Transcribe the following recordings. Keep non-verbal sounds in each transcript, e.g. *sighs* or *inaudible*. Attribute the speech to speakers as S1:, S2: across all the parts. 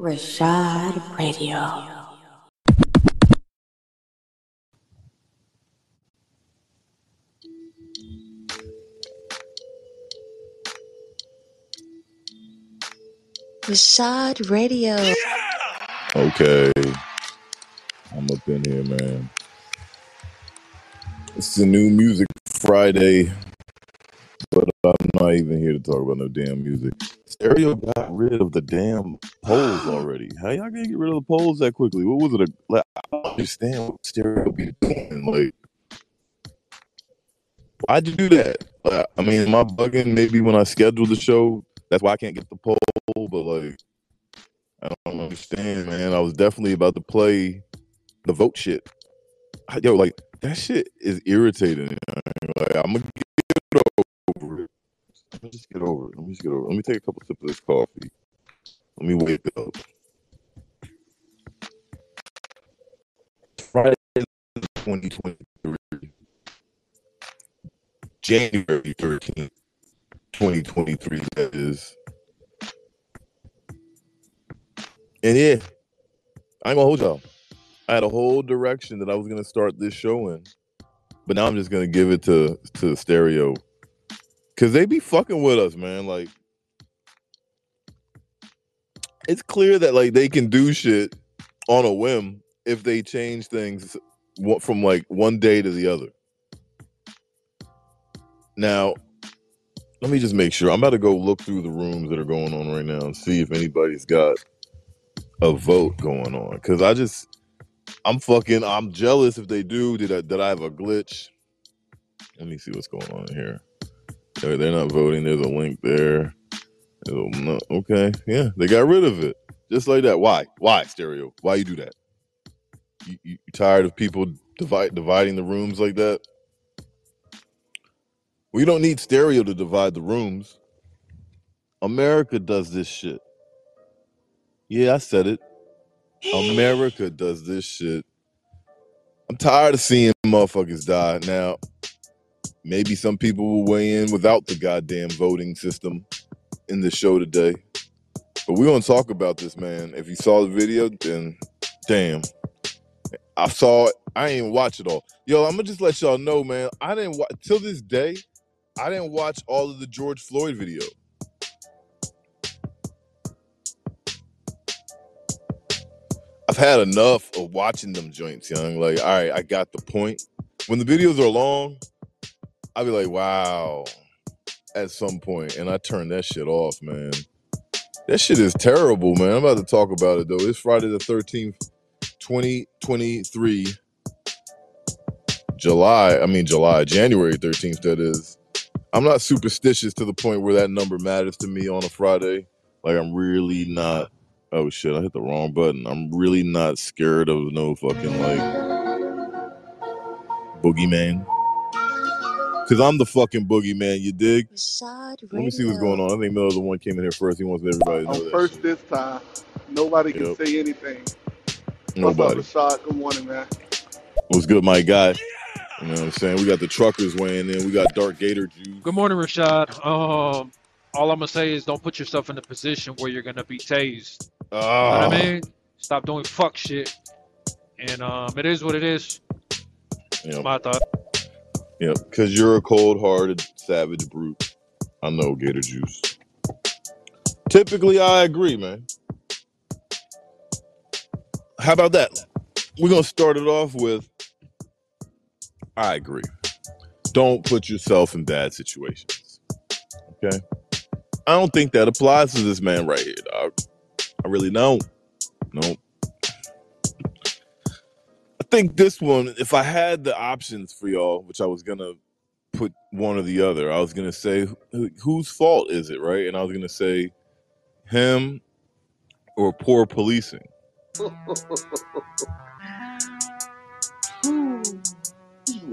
S1: Rashad Radio. Rashad Radio.
S2: Okay, I'm up in here, man. It's the new music Friday, but I'm not even here to talk about no damn music. Stereo got rid of the damn polls *gasps* already. How y'all gonna get rid of the polls that quickly? What was it? A, like, I don't understand what Stereo be doing. Like, why'd you do that? Uh, I mean, am I bugging? Maybe when I schedule the show, that's why I can't get the poll. But like, I don't understand, man. I was definitely about to play the vote shit. Yo, like that shit is irritating. Like, I'm gonna get over it. Let me just get over it. Let me just get over it. Let me take a couple sips of this coffee. Let me wake up. Friday, 2023, January 13th, 2023. That is. And yeah, I ain't gonna hold y'all. I had a whole direction that I was gonna start this show in, but now I'm just gonna give it to to stereo because they be fucking with us, man. Like, it's clear that like they can do shit on a whim if they change things from like one day to the other. Now, let me just make sure. I'm about to go look through the rooms that are going on right now and see if anybody's got a vote going on. Cause I just I'm fucking I'm jealous if they do. Did I did I have a glitch? Let me see what's going on here. They're, they're not voting. There's a link there. There's a- no- okay, yeah, they got rid of it just like that. Why? Why stereo? Why you do that? You, you, you tired of people divide dividing the rooms like that? We don't need stereo to divide the rooms. America does this shit. Yeah, I said it. America does this shit. I'm tired of seeing motherfuckers die. Now, maybe some people will weigh in without the goddamn voting system in the show today. But we're gonna talk about this, man. If you saw the video, then damn. I saw it. I ain't watch it all. Yo, I'm gonna just let y'all know, man. I didn't watch till this day. I didn't watch all of the George Floyd video. I've had enough of watching them joints, young. Like, all right, I got the point. When the videos are long, I'll be like, wow, at some point, and I turn that shit off, man. That shit is terrible, man. I'm about to talk about it though. It's Friday the 13th, 2023, July. I mean, July, January 13th, that is. I'm not superstitious to the point where that number matters to me on a Friday. Like, I'm really not. Oh shit, I hit the wrong button. I'm really not scared of no fucking like boogeyman. Cause I'm the fucking boogeyman, you dig? Let me see what's going on. I think Miller the one came in here first. He wants everybody to know
S3: I'm
S2: that
S3: first
S2: shit.
S3: this time. Nobody can
S2: Yep.
S3: say anything. Nobody. What's
S2: Nobody.
S3: up, Rashad? Good morning, man.
S2: What's good, my guy? You know what I'm saying? We got the truckers weighing in. We got Dark Gator Juice.
S4: Good morning, Rashad. Um, all I'm gonna say is don't put yourself in a position where you're gonna be tased. You know what I
S2: Ah,
S4: mean? Stop doing fuck shit. And um, it is what it is.
S2: yep,
S4: My thought.
S2: Yep. Because you're a cold-hearted, savage brute. I know, Gator Juice. Typically, I agree, man. How about that? We're gonna start it off with I agree. Don't put yourself in bad situations. Okay. I don't think that applies to this man right here, dog. I really don't. No. I think this one, if I had the options for y'all, which I was gonna put one or the other, I was gonna say who- whose fault is it, right? And I was gonna say him or poor policing. *laughs*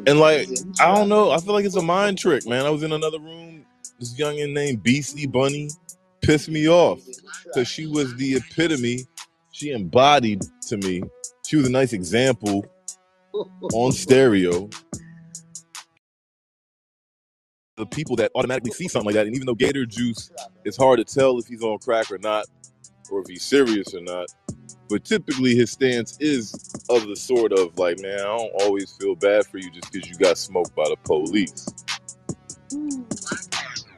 S2: And like, I don't know. I feel like it's a mind trick, man. I was in another room. This youngin named Beastie Bunny pissed me off because she was the epitome. She embodied to me. She was a nice example on stereo. The people that automatically see something like that, and even though Gator Juice, it's hard to tell if he's on crack or not. or if he's serious or not. But typically, his stance is of the sort of like, man, I don't always feel bad for you just because you got smoked by the police.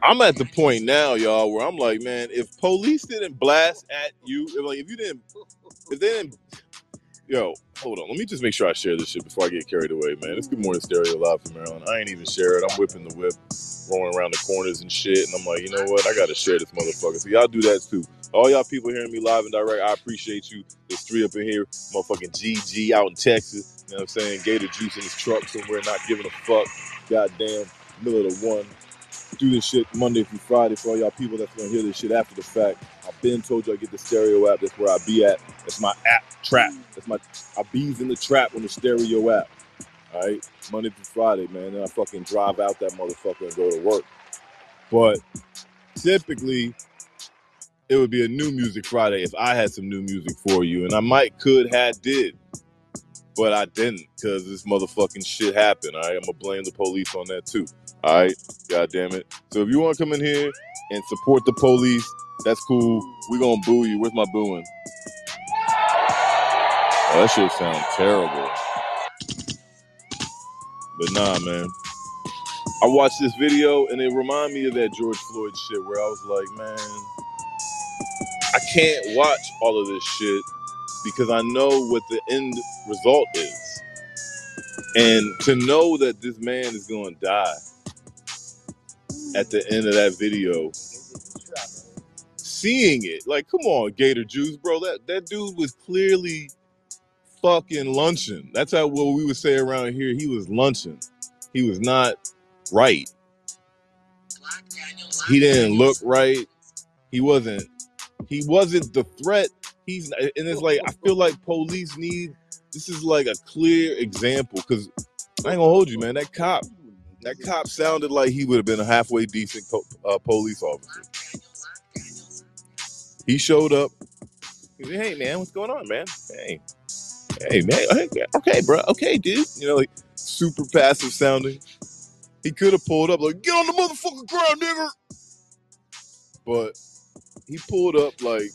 S2: I'm at the point now, y'all, where I'm like, man, if police didn't blast at you, if, like if you didn't, if they didn't, yo, hold on, let me just make sure I share this shit before I get carried away, man. It's Good Morning Stereo live from Maryland. I ain't even share it. I'm whipping the whip, rolling around the corners and shit, and I'm like, you know what? I gotta share this motherfucker. So y'all do that too. All y'all people hearing me live and direct, I appreciate you. There's three up in here, motherfucking GG out in Texas. You know what I'm saying? Gator juice in his truck somewhere, not giving a fuck. Goddamn, middle of the one do this shit Monday through Friday for all y'all people that's gonna hear this shit after the fact. I've been told I get the stereo app. That's where I be at. That's my app trap. That's my I bees in the trap on the stereo app. All right, Monday through Friday, man. Then I fucking drive out that motherfucker and go to work. But typically, it would be a new music Friday if I had some new music for you, and I might could had did, but I didn't because this motherfucking shit happened. All right, I'm gonna blame the police on that too. All right, god damn it. So if you want to come in here and support the police, that's cool. We gonna boo you. Where's my booing? Oh, that shit sounds terrible. But nah, man. I watched this video and it reminded me of that George Floyd shit where I was like, man, I can't watch all of this shit because I know what the end result is. And to know that this man is going to die at the end of that video, seeing it, like, come on, Gator Juice, bro. That that dude was clearly fucking lunching. That's how what we would say around here. He was lunching. He was not right. He didn't look right. He wasn't. He wasn't the threat. He's and it's like I feel like police need. This is like a clear example because I ain't gonna hold you, man. That cop, that cop sounded like he would have been a halfway decent uh, police officer. He showed up. He said, "Hey, man, what's going on, man? Hey, hey, man. Hey, okay, bro. Okay, dude. You know, like super passive sounding. He could have pulled up like, get on the motherfucking ground, nigga. But he pulled up like,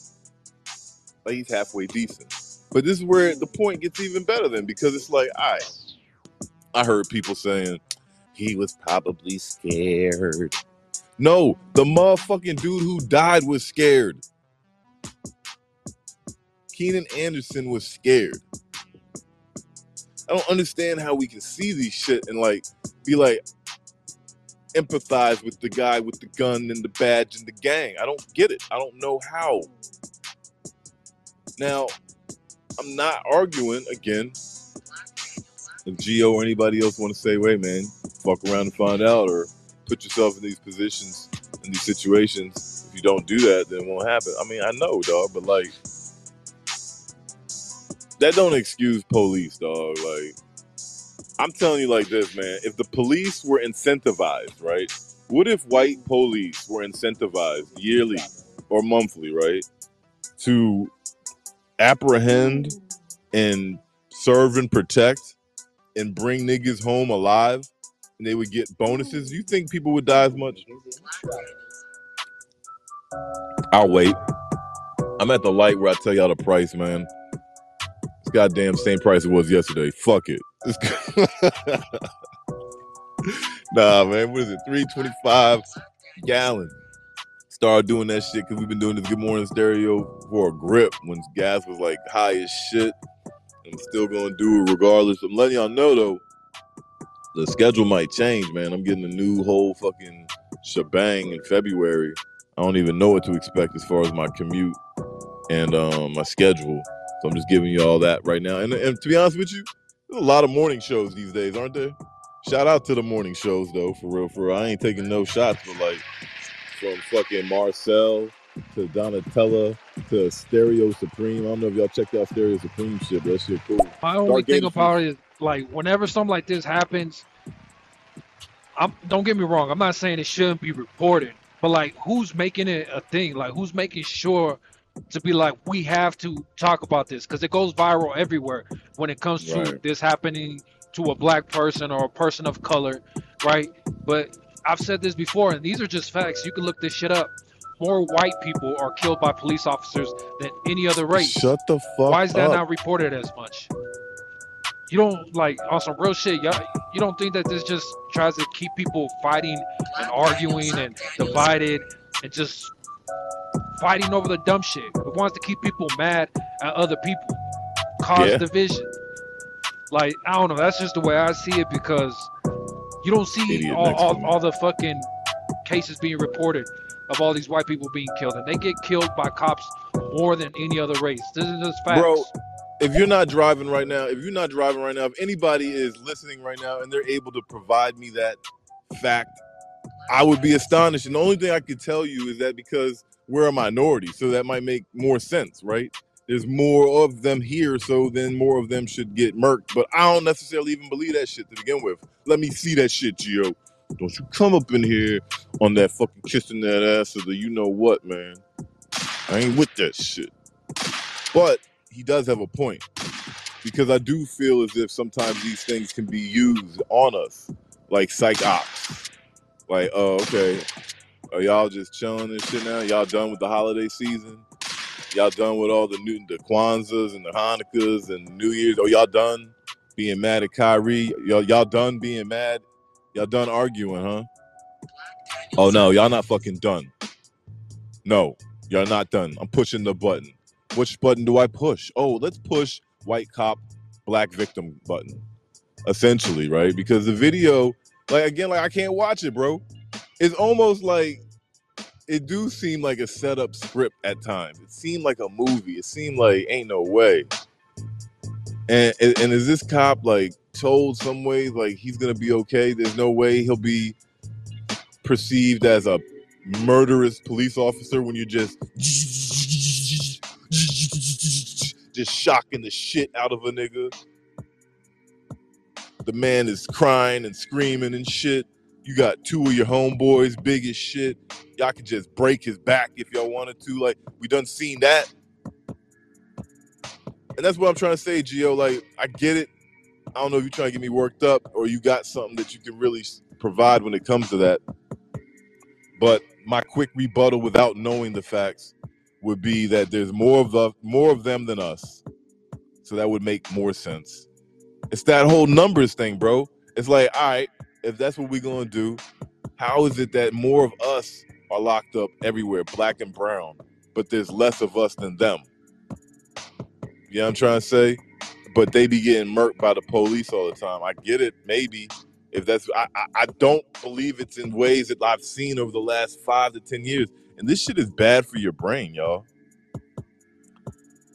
S2: like he's halfway decent. But this is where the point gets even better then because it's like, I, I heard people saying he was probably scared. No, the motherfucking dude who died was scared. Keenan Anderson was scared. I don't understand how we can see these shit and like be like empathize with the guy with the gun and the badge and the gang. I don't get it. I don't know how. Now, I'm not arguing again. If Geo or anybody else want to say, wait, man, fuck around and find out, or put yourself in these positions, in these situations. If you don't do that, then it won't happen. I mean, I know, dog, but like, that don't excuse police, dog. Like, I'm telling you like this, man. If the police were incentivized, right? What if white police were incentivized yearly or monthly, right? To apprehend and serve and protect and bring niggas home alive and they would get bonuses, you think people would die as much? I'll wait. I'm at the light where I tell y'all the price, man. It's goddamn same price it was yesterday. Fuck it. *laughs* Nah, man. What is it? 325 gallon. Started doing that shit because we've been doing this Good Morning Stereo for a grip when gas was like high as shit. I'm still gonna do it regardless. I'm letting y'all know though, the schedule might change, man. I'm getting a new whole fucking shebang in February. I don't even know what to expect as far as my commute and um, my schedule. So I'm just giving you all that right now. And, and to be honest with you, there's a lot of morning shows these days, aren't there? Shout out to the morning shows though, for real, for real. I ain't taking no shots, but like from fucking Marcel to Donatella to Stereo Supreme. I don't know if y'all checked out Stereo Supreme shit, but that shit cool.
S4: My only
S2: Dark
S4: thing about it is like whenever something like this happens, I'm don't get me wrong, I'm not saying it shouldn't be reported, but like who's making it a thing? Like who's making sure to be like we have to talk about this because it goes viral everywhere when it comes to
S2: Right.
S4: this happening to a black person or a person of color, right? But I've said this before, and these are just facts. You can look this shit up. more white people are killed by police officers than any other race.
S2: Shut the fuck
S4: Why is that
S2: up.
S4: not reported as much? You don't like on some real shit. Y'all, you don't think that this just tries to keep people fighting and arguing and divided and just fighting over the dumb shit. It wants to keep people mad at other people, cause
S2: Yeah.
S4: division. Like I don't know. That's just the way I see it because you don't see all, all, all the fucking cases being reported of all these white people being killed, and they get killed by cops more than any other race. This is just facts.
S2: Bro, if you're not driving right now, if you're not driving right now, if anybody is listening right now and they're able to provide me that fact, I would be astonished. And the only thing I could tell you is that because we're a minority, so that might make more sense, right? There's more of them here, so then more of them should get murked. But I don't necessarily even believe that shit to begin with. Let me see that shit, Gio. Don't you come up in here on that fucking kissing that ass of the you know what, man. I ain't with that shit. But he does have a point because I do feel as if sometimes these things can be used on us, like psych ops. Like, oh, okay, are y'all just chilling and shit now? Y'all done with the holiday season? Y'all done with all the new the Kwanzas and the Hanukkahs and New Year's? Oh, y'all done being mad at Kyrie? Y'all y'all done being mad? Y'all done arguing, huh? Oh no, y'all not fucking done. No, y'all not done. I'm pushing the button. Which button do I push? Oh, let's push white cop, black victim button. Essentially, right? Because the video, like again, like I can't watch it, bro. It's almost like it do seem like a setup script at times. It seemed like a movie. It seemed like ain't no way. And and, is this cop like told some way like he's gonna be okay? There's no way he'll be perceived as a murderous police officer when you just just shocking the shit out of a nigga. The man is crying and screaming and shit. You got two of your homeboys, big as shit. Y'all could just break his back if y'all wanted to. Like, we done seen that. And that's what I'm trying to say, Gio. Like, I get it. I don't know if you're trying to get me worked up or you got something that you can really provide when it comes to that. But my quick rebuttal without knowing the facts would be that there's more of the more of them than us. So that would make more sense. It's that whole numbers thing, bro. It's like, all right, if that's what we're gonna do, how is it that more of us are locked up everywhere, black and brown, but there's less of us than them? You know what I'm trying to say? But they be getting murked by the police all the time. I get it, maybe. If that's I, I, I don't believe it's in ways that I've seen over the last five to ten years. And this shit is bad for your brain, y'all.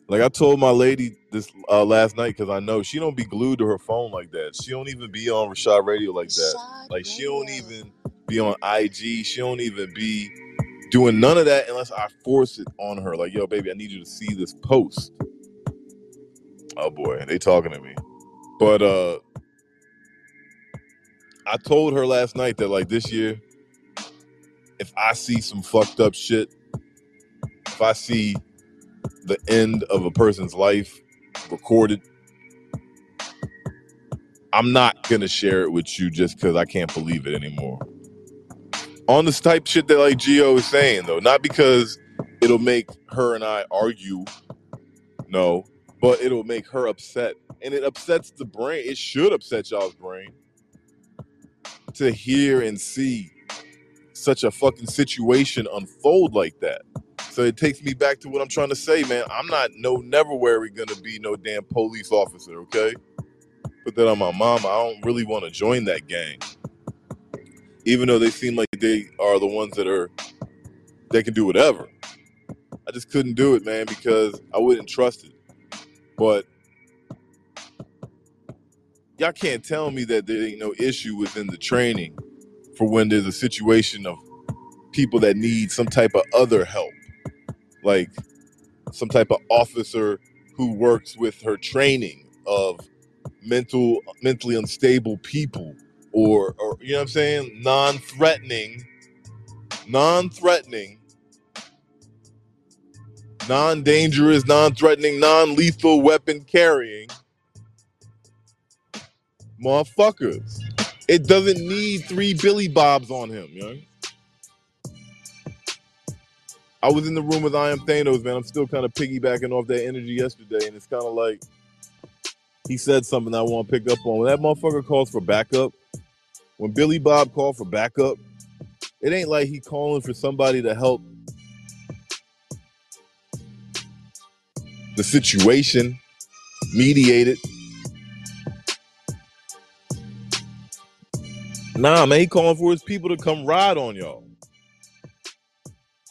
S2: Like I told my lady this uh, last night because I know she don't be glued to her phone like that. She don't even be on Rashad Radio like that. Like she don't even be on IG. She don't even be doing none of that unless I force it on her. Like, yo, baby, I need you to see this post. Oh boy, they talking to me. But uh I told her last night that like this year, if I see some fucked up shit, if I see the end of a person's life recorded, I'm not gonna share it with you just because I can't believe it anymore. On this type shit that like geo is saying though, not because it'll make her and I argue, no, but it'll make her upset. And it upsets the brain. It should upset y'all's brain to hear and see such a fucking situation unfold like that. So it takes me back to what I'm trying to say, man. I'm not no never worry gonna be no damn police officer, okay? Put that on my mama. I don't really want to join that gang. Even though they seem like they are the ones that are they can do whatever. I just couldn't do it, man, because I wouldn't trust it. But y'all can't tell me that there ain't no issue within the training for when there's a situation of people that need some type of other help like some type of officer who works with her training of mental mentally unstable people or or you know what I'm saying? Non-threatening non-threatening non-dangerous non-threatening non-lethal weapon carrying motherfuckers. It doesn't need three billy bobs on him you know I was in the room with I am Thanos, man. I'm still kind of piggybacking off that energy yesterday, and it's kind of like he said something I want to pick up on. When that motherfucker calls for backup, when Billy Bob called for backup, it ain't like he calling for somebody to help the situation, mediate it. Nah, man, he calling for his people to come ride on y'all.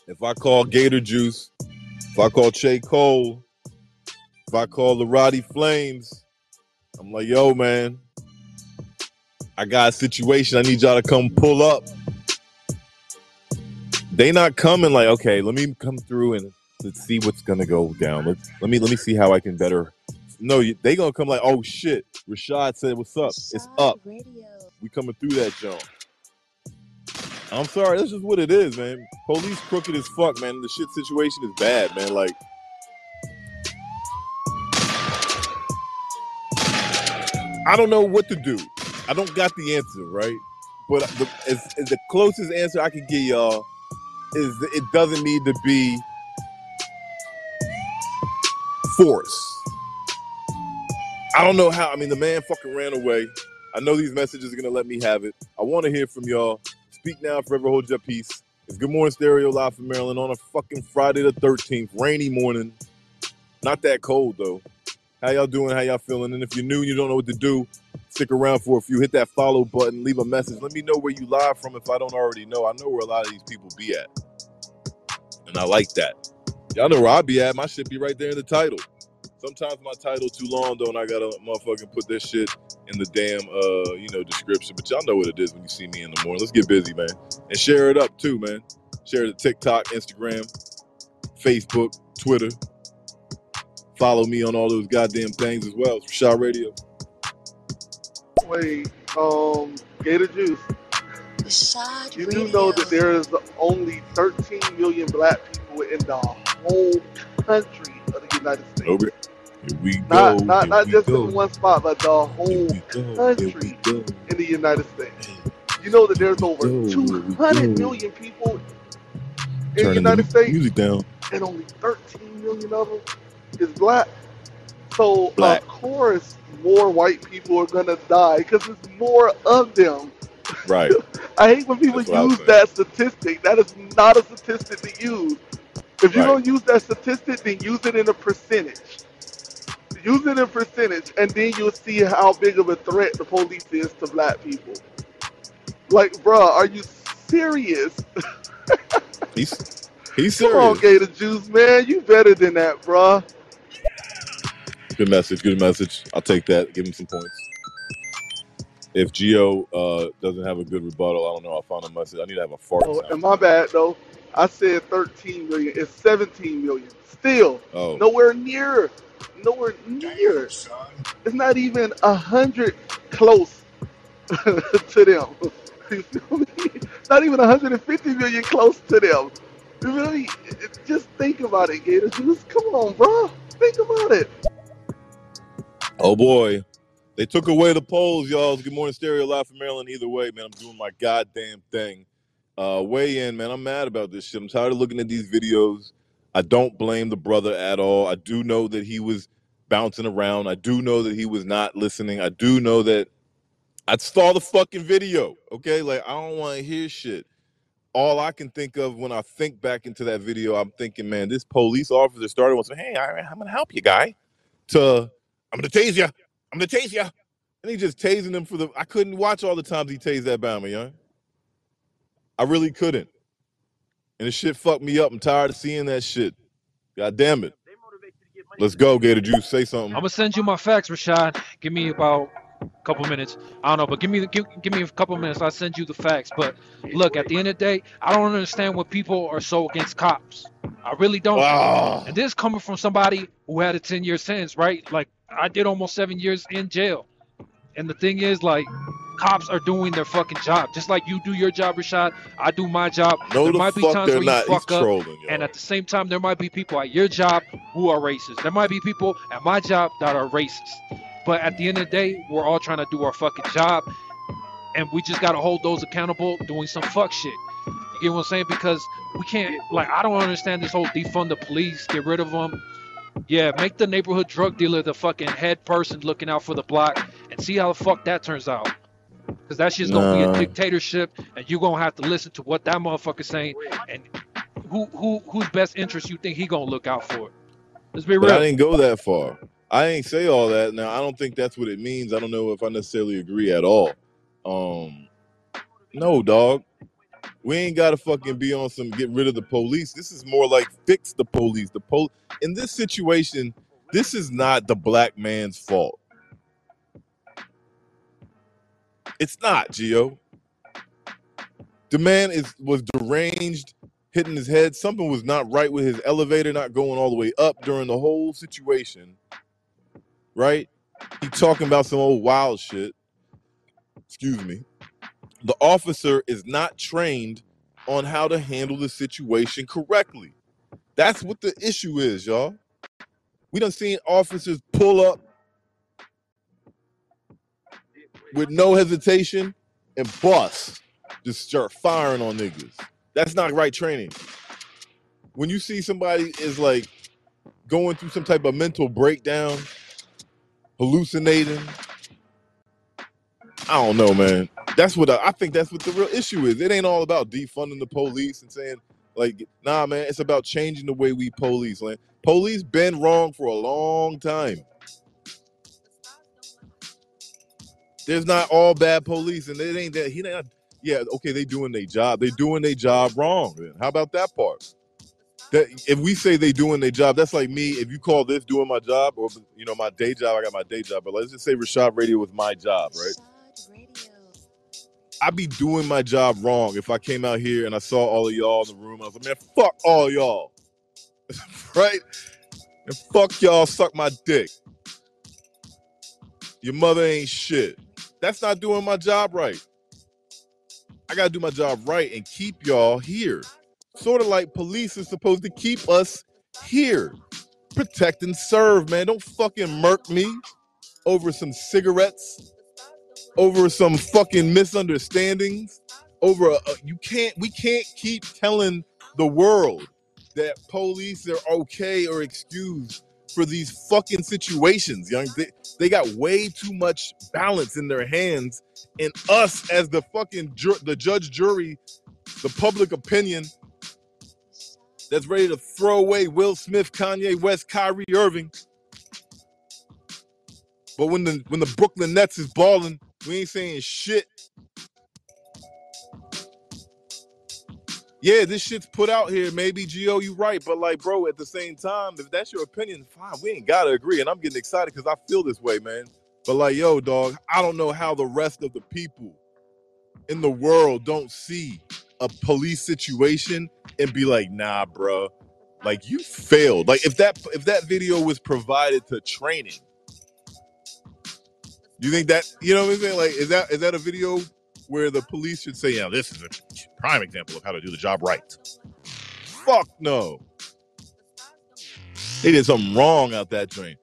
S2: If I call Gator Juice, if I call Che Cole, if I call the Roddy Flames, I'm like, yo, man, I got a situation. I need y'all to come pull up. They not coming like, okay, let me come through and let's see what's gonna go down. Let's let me let me see how I can better. No, they gonna come like, oh shit. Rashad said, "What's up? It's up.
S1: Radio.
S2: We coming through that jump." I'm sorry, that's just what it is, man. Police crooked as fuck, man. The shit situation is bad, man. Like, I don't know what to do. I don't got the answer, right? But the, as, as the closest answer I can give y'all is it doesn't need to be force. I don't know how. I mean, the man fucking ran away. I know these messages are gonna let me have it. I want to hear from y'all. Speak now, forever hold your peace. It's Good Morning Stereo live from Maryland on a fucking Friday the 13th, rainy morning. Not that cold though. How y'all doing? How y'all feeling? And if you're new and you don't know what to do, stick around for a few. Hit that follow button, leave a message. Let me know where you live from if I don't already know. I know where a lot of these people be at. And I like that. Y'all know where I be at. My shit be right there in the title. Sometimes my title too long though, and I gotta motherfucking put this shit in the damn uh, you know, description. But y'all know what it is when you see me in the morning. Let's get busy, man. And share it up too, man. Share it to TikTok, Instagram, Facebook, Twitter. Follow me on all those goddamn things as well. It's Rashad Radio.
S3: Wait, um, Gator Juice.
S1: Rashad
S3: You
S1: Radio.
S3: do know that there is only 13 million black people in the whole country of the United States.
S2: Over. Here we go.
S3: Not, not, not just
S2: go.
S3: in one spot, but the whole
S2: we go. Here we
S3: country in the United States. You know that there's over
S2: Go, here we
S3: 200
S2: go.
S3: million people in the United
S2: the
S3: States,
S2: music down.
S3: and only 13 million of them is black. So
S2: Black.
S3: of course, more white people are gonna die because there's more of them.
S2: Right. *laughs*
S3: I hate when people
S2: That's what I was
S3: use that statistic. That is not a statistic to use. If you're
S2: Right.
S3: gonna use that statistic, then use it in a percentage. Use it in percentage, and then you'll see how big of a threat the police is to black people. Like, bruh, are you serious? *laughs*
S2: He's he's
S3: Come on,
S2: serious.
S3: Gator Juice, man. You better than that, bruh.
S2: Good message. Good message. I'll take that. Give him some points. If Geo uh, doesn't have a good rebuttal, I don't know. I'll find a message. I need to have a fart
S3: Oh,
S2: sound.
S3: and my bad though. I said 13 million. It's 17 million. Still
S2: Oh,
S3: nowhere near. Nowhere near. It's not even a hundred close *laughs* to them. *laughs* You feel me? Not even 150 million close to them. You feel me? Just think about it, Gators. Juice. Come on, bro. Think about it.
S2: oh boy. They took away the polls, y'all. Good morning, Stereo Live from Maryland. Either way, man, I'm doing my goddamn thing. Uh, weigh in, man. I'm mad about this shit. I'm tired of looking at these videos. I don't blame the brother at all. I do know that he was bouncing around. I do know that he was not listening. I do know that I saw the fucking video. Okay, like I don't want to hear shit. All I can think of when I think back into that video, I'm thinking, man, this police officer started with, "Hey, I, I'm gonna help you, guy." To, I'm gonna tase you. I'm gonna tase you. And he just tasing him for the. I couldn't watch all the times he tased that Bama, young. I really couldn't. And the shit fucked me up. I'm tired of seeing that shit. God damn it. Let's go, Gator Juice. Say something.
S4: I'm gonna send you my facts, Rashad. Give me about a couple minutes. I don't know, but give me give, give me a couple minutes. I'll send you the facts. But look, at the end of the day, I don't understand what people are so against cops. I really don't.
S2: Ah,
S4: And this coming from somebody who had a 10 year sentence, right? Like I did almost seven years in jail. And the thing is, like, cops are doing their fucking job. Just like you do your job, Rashad, I do my job.
S2: no,
S4: there
S2: the
S4: might be times where you
S2: not. He's
S4: fuck up,
S2: trolling,
S4: and at the same time, there might be people at your job who are racist. There might be people at my job that are racist. But at the end of the day, we're all trying to do our fucking job, and we just gotta hold those accountable doing some fuck shit. You get what I'm saying? Because we can't, like, I don't understand this whole defund the police, get rid of them. Yeah, make the neighborhood drug dealer the fucking head person looking out for the block and see how the fuck that turns out. Because that shit's gonna be a dictatorship and you're gonna have to listen to what that motherfucker's saying and who who whose best interest you think he gonna look out for. Let's be
S2: But I didn't go that far. I ain't say all that. Now I don't think that's what it means. I don't know if I necessarily agree at all. Um, no, dog. We ain't gotta fucking be on some get rid of the police. This is more like fix the police. The pol in this situation, this is not the black man's fault. It's not, Gio. The man is was deranged, hitting his head. Something was not right with his elevator not going all the way up during the whole situation. Right? He talking about some old wild shit. Excuse me. The officer is not trained on how to handle the situation correctly. That's what the issue is, y'all. We done seen officers pull up with no hesitation and bust, just start firing on niggas. That's not right training. When you see somebody is like going through some type of mental breakdown, hallucinating, I don't know, man. That's what I, I think. That's what the real issue is. It ain't all about defunding the police and saying like, nah, man. It's about changing the way we police. Like, police been wrong for a long time. There's not all bad police, and it ain't that he not. Yeah, okay, they doing their job. They doing their job wrong. How about that part? That if we say they doing their job, that's like me. If you call this doing my job, or you know my day job, I got my day job. But let's just say Rashad Radio was my job, right? I'd be doing my job wrong if I came out here and I saw all of y'all in the room. I was like, man, fuck all y'all. *laughs* right? And fuck y'all, suck my dick. Your mother ain't shit. That's not doing my job right. I gotta do my job right and keep y'all here. Sort of like police is supposed to keep us here. Protect and serve, man. Don't fucking murk me over some cigarettes over some fucking misunderstandings over a, a- you can't we can't keep telling the world that police are okay or excused for these fucking situations young they, they got way too much balance in their hands and us as the fucking ju- the judge jury the public opinion that's ready to throw away Will Smith, Kanye West, Kyrie Irving. But when the when the Brooklyn Nets is balling, we ain't saying shit. Yeah, this shit's put out here. Maybe Gio, you right, but like, bro, at the same time, if that's your opinion, fine. We ain't gotta agree, and I'm getting excited because I feel this way, man. But like, yo, dog, I don't know how the rest of the people in the world don't see a police situation and be like, nah, bro, like you failed. Like if that if that video was provided to training, do you think that you know what I'm saying? Like, is that is that a video where the police should say, yeah, this is a prime example of how to do the job right? Fuck no. They did something wrong out that train.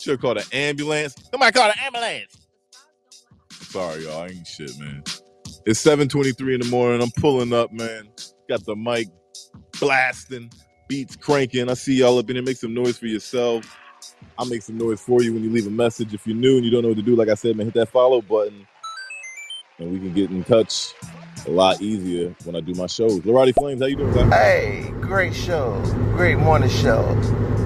S2: Should have called an ambulance. Somebody called an ambulance. Sorry, y'all. I ain't shit, man. It's 7:23 in the morning. I'm pulling up, man. Got the mic blasting, beats cranking. I see y'all up in here. Make some noise for yourself. I'll make some noise for you when you leave a message. If you're new and you don't know what to do, like I said, man, hit that follow button, and we can get in touch a lot easier when I do my shows. Lorati Flames, how you doing? Zach?
S5: Hey, great show. Great morning show.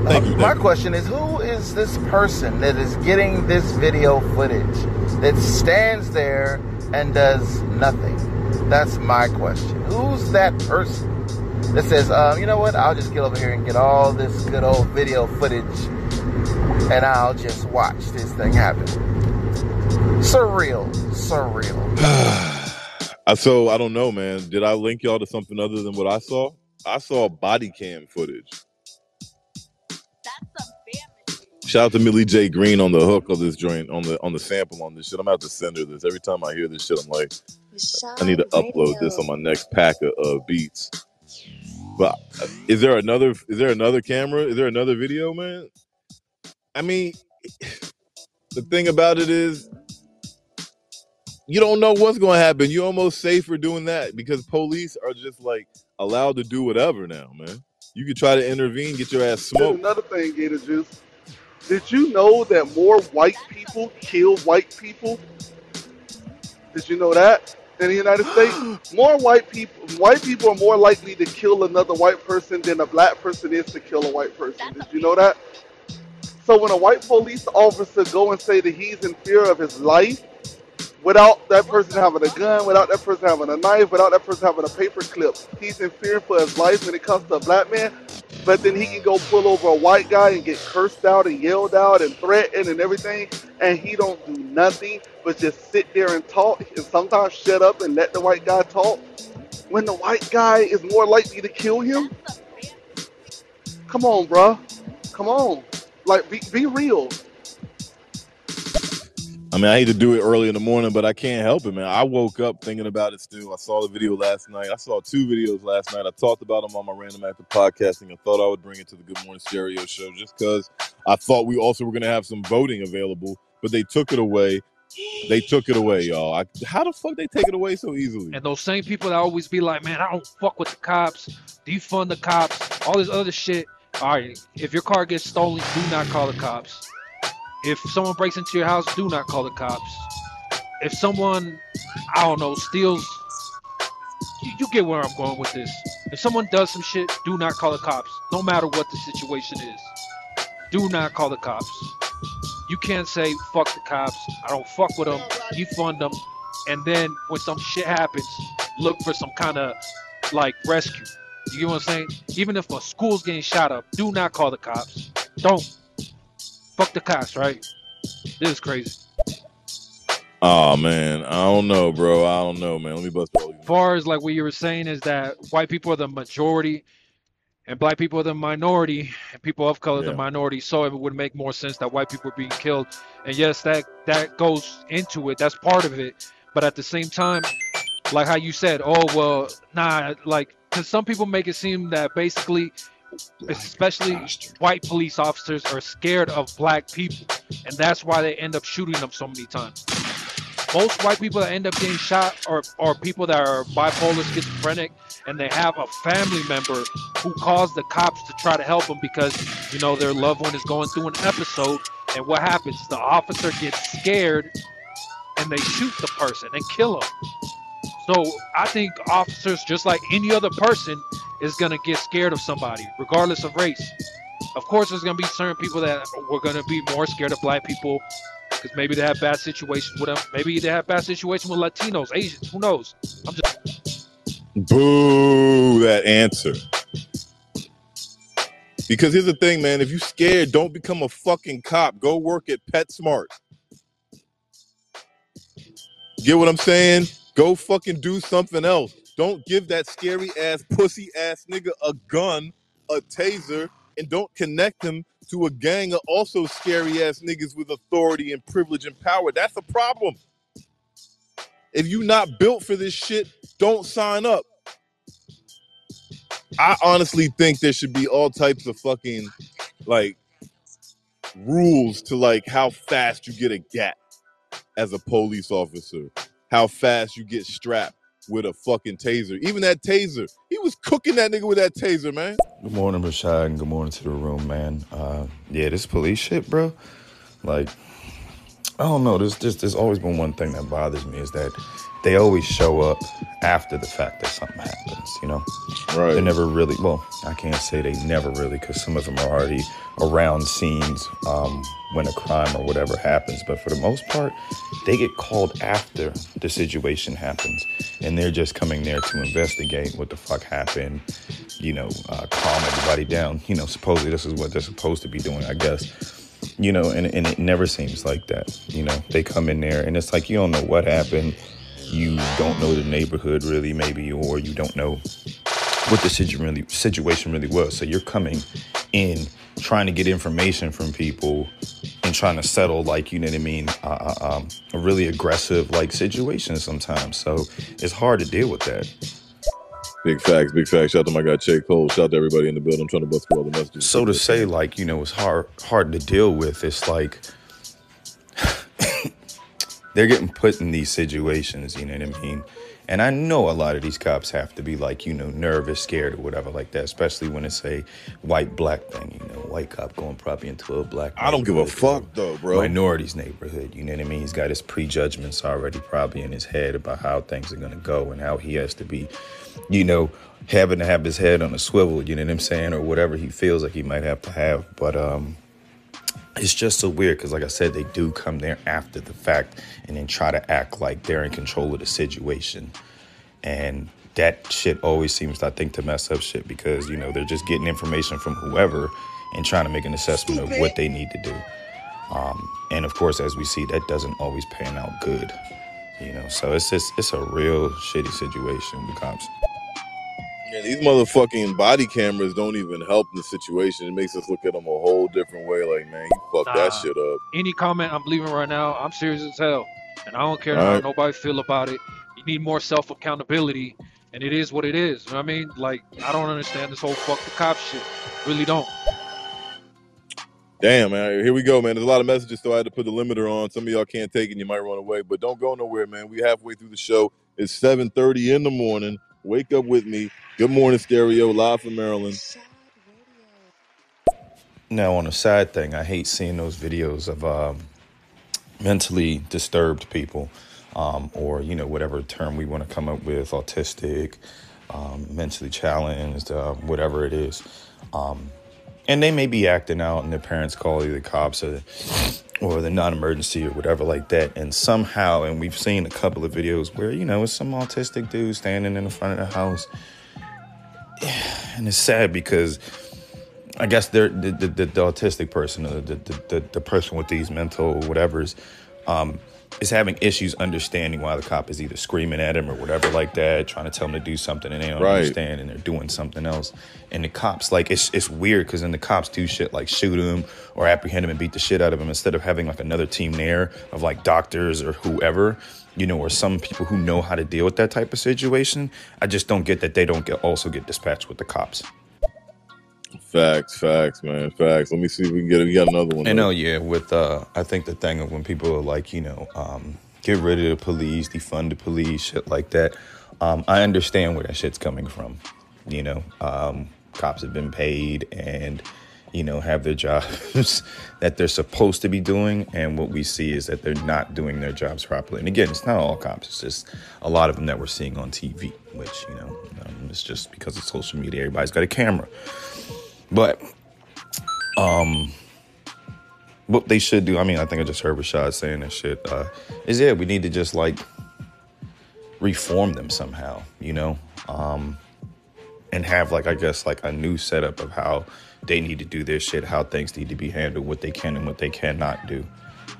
S2: Thank
S5: Uh,
S2: you.
S5: my
S2: you.
S5: question is who is this person that is getting this video footage that stands there and does nothing? That's my question. Who's that person that says, um, you know what, I'll just get over here and get all this good old video footage and I'll just watch this thing happen? Surreal. Surreal. *sighs*
S2: Uh, so I don't know, man. Did I link y'all to something other than what I saw? I saw body cam footage. Shout out to Millie J Green on the hook of this joint, on the on the sample on this shit. I'm about to send her this. Every time I hear this shit, I'm like,
S1: Rashad
S2: I need to upload this on my next pack of, of beats. But uh, is there another? Is there another camera? Is there another video, man? I mean, *sighs* the thing about it is, you don't know what's going to happen. You're almost safer doing that because police are just like allowed to do whatever now, man. You could try to intervene, get your ass smoked.
S3: another thing, Gator Juice. Did you know that more white people kill white people? Did you know that in the United States? *gasps* More white people, white people are more likely to kill another white person than a black person is to kill a white person. Did you know that? So when a white police officer go and say that he's in fear of his life, without that person having a gun, without that person having a knife, without that person having a paper clip, he's in fear for his life when it comes to a black man. But then he can go pull over a white guy and get cursed out and yelled out and threatened and everything, and he don't do nothing but just sit there and talk and sometimes shut up and let the white guy talk. When the white guy is more likely to kill him, come on, bruh. Come on. Like, be, be real.
S2: I mean, I hate to do it early in the morning, but I can't help it, man. I woke up thinking about it still. I saw the video last night. I saw two videos last night. I talked about them on my random act of podcasting I thought I would bring it to the Good Morning Stereo show just because I thought we also were going to have some voting available, but they took it away. They took it away, y'all. I, how the fuck they take it away so easily?
S4: And those same people that always be like, man, I don't fuck with the cops, defund the cops, all this other shit. All right, if your car gets stolen, do not call the cops. If someone breaks into your house, do not call the cops. If someone, I don't know, steals, you, you get where I'm going with this. If someone does some shit, do not call the cops, no matter what the situation is. Do not call the cops. You can't say fuck the cops. I don't fuck with them. Defund them, and then when some shit happens, look for some kind of like rescue. You get what I'm saying? Even if a school's getting shot up, do not call the cops. Don't. Fuck the cops, right? This is crazy.
S2: Oh man, I don't know, bro. I don't know, man. Let me bust.
S4: As far as like what you were saying is that white people are the majority and black people are the minority and people of color
S2: Yeah.
S4: the minority. So it would make more sense that white people are being killed. And yes, that that goes into it. That's part of it. But at the same time, like how you said, oh well, nah, like because some people make it seem that basically, especially white police officers are scared of black people, and that's why they end up shooting them so many times. Most white people that end up getting shot are, are people that are bipolar, schizophrenic, and they have a family member who calls the cops to try to help them because you know their loved one is going through an episode. And what happens? The officer gets scared, and they shoot the person and kill them. So I think officers, just like any other person, is gonna get scared of somebody, regardless of race. Of course, there's gonna be certain people that were gonna be more scared of black people because maybe they have bad situations with them. Maybe they have bad situations with Latinos, Asians. Who knows? I'm just
S2: Boo that answer. Because here's the thing, man. If you scared, don't become a fucking cop. Go work at PetSmart. Get what I'm saying? Go fucking do something else. Don't give that scary ass pussy ass nigga a gun, a taser, and don't connect him to a gang of also scary ass niggas with authority and privilege and power. That's a problem. If you not built for this shit, don't sign up. I honestly think there should be all types of fucking like rules to like how fast you get a gap as a police officer, how fast you get strapped with a fucking taser. Even that taser, he was cooking that nigga with that taser, man.
S6: Good morning, Rashad, and good morning to the room, man. Uh, yeah, this police shit, bro. Like, I don't know. There's just there's always been one thing that bothers me is that they always show up after the fact that something happens. You know,
S2: Right.
S6: they're never really. Well, I can't say they never really, because some of them are already around scenes um, when a crime or whatever happens. But for the most part, they get called after the situation happens, and they're just coming there to investigate what the fuck happened. You know, uh, calm everybody down. You know, supposedly this is what they're supposed to be doing, I guess you know, and, and it never seems like that. You know, they come in there and it's like you don't know what happened. You don't know the neighborhood really, maybe, or you don't know what the situ- really, situation really was. So you're coming in trying to get information from people and trying to settle, like, you know what I mean, uh, uh, um, a really aggressive, like, situation sometimes. So it's hard to deal with that.
S2: Big facts, big facts. Shout out to my guy Che Cole. Shout out to everybody in the building. I'm trying to bust through all the messages.
S6: So to say, like, you know, it's hard hard to deal with. It's like they're getting put in these situations, you know what I mean? And I know a lot of these cops have to be like, you know, nervous, scared, or whatever like that, especially when it's a white black thing, you know, white cop going probably into a black
S2: I don't give a fuck though, bro.
S6: minorities neighborhood, you know what I mean? He's got his prejudgments already probably in his head about how things are gonna go and how he has to be, you know, having to have his head on a swivel, you know what I'm saying, or whatever he feels like he might have to have. But um it's just so weird because like i said they do come there after the fact and then try to act like they're in control of the situation. And that shit always seems i think to mess up shit because you know they're just getting information from whoever and trying to make an assessment of what they need to do. Um, and of course as we see that doesn't always pan out good you know? So it's just it's a real shitty situation with cops
S2: These motherfucking body cameras don't even help in the situation. It makes us look at them a whole different way. Like, man, you fucked that shit up.
S4: Any comment I'm leaving right now, I'm serious as hell. And I don't care
S2: All
S4: how
S2: right.
S4: nobody feel about it. You need more self accountability. And it is what it is. You know what I mean? Like, I don't understand this whole fuck the cop shit. Really don't.
S2: Damn, man. Here we go, man. There's a lot of messages, so I had to put the limiter on. Some of y'all can't take it, and you might run away. But don't go nowhere, man. We halfway through the show. It's 7:30 in the morning. Wake up with me. Good morning, stereo, live from Maryland.
S6: Now on a side thing i hate seeing those videos of um, mentally disturbed people um, or you know whatever term we want to come up with autistic um, mentally challenged uh, whatever it is um, and they may be acting out and their parents call either the cops or, or the non-emergency or whatever like that. And somehow and we've seen a couple of videos where you know it's some autistic dude standing in the front of the house. *sighs* And it's sad because I guess they're the, the, the, the autistic person, the, the, the, the person with these mental whatever's, um, is having issues understanding why the cop is either screaming at him or whatever like that, trying to tell him to do something and they don't
S2: Right.
S6: understand and they're doing something else. And the cops, like, it's, it's weird because then the cops do shit like shoot him or apprehend him and beat the shit out of him instead of having like another team there of like doctors or whoever, you know, or some people who know how to deal with that type of situation. I just don't get that they don't get also get dispatched with the cops.
S2: Facts, facts, man, facts. Let me see if we can get it. We got another one.
S6: I
S2: though.
S6: know, yeah. With uh, I think the thing of when people are like, you know, um, get rid of the police, defund the police, shit like that. Um, I understand where that shit's coming from. You know, um, cops have been paid and you know have their *laughs* jobs that they're supposed to be doing, and what we see is that they're not doing their jobs properly. And again, it's not all cops; it's just a lot of them that we're seeing on TV, which you know, um, it's just because of social media. Everybody's got a camera, but what they should do, I mean, I think I just heard Rashad saying that shit, uh, is yeah, we need to just like reform them somehow, you know? Um, and have like I guess like a new setup of how they need to do their shit, how things need to be handled, what they can and what they cannot do.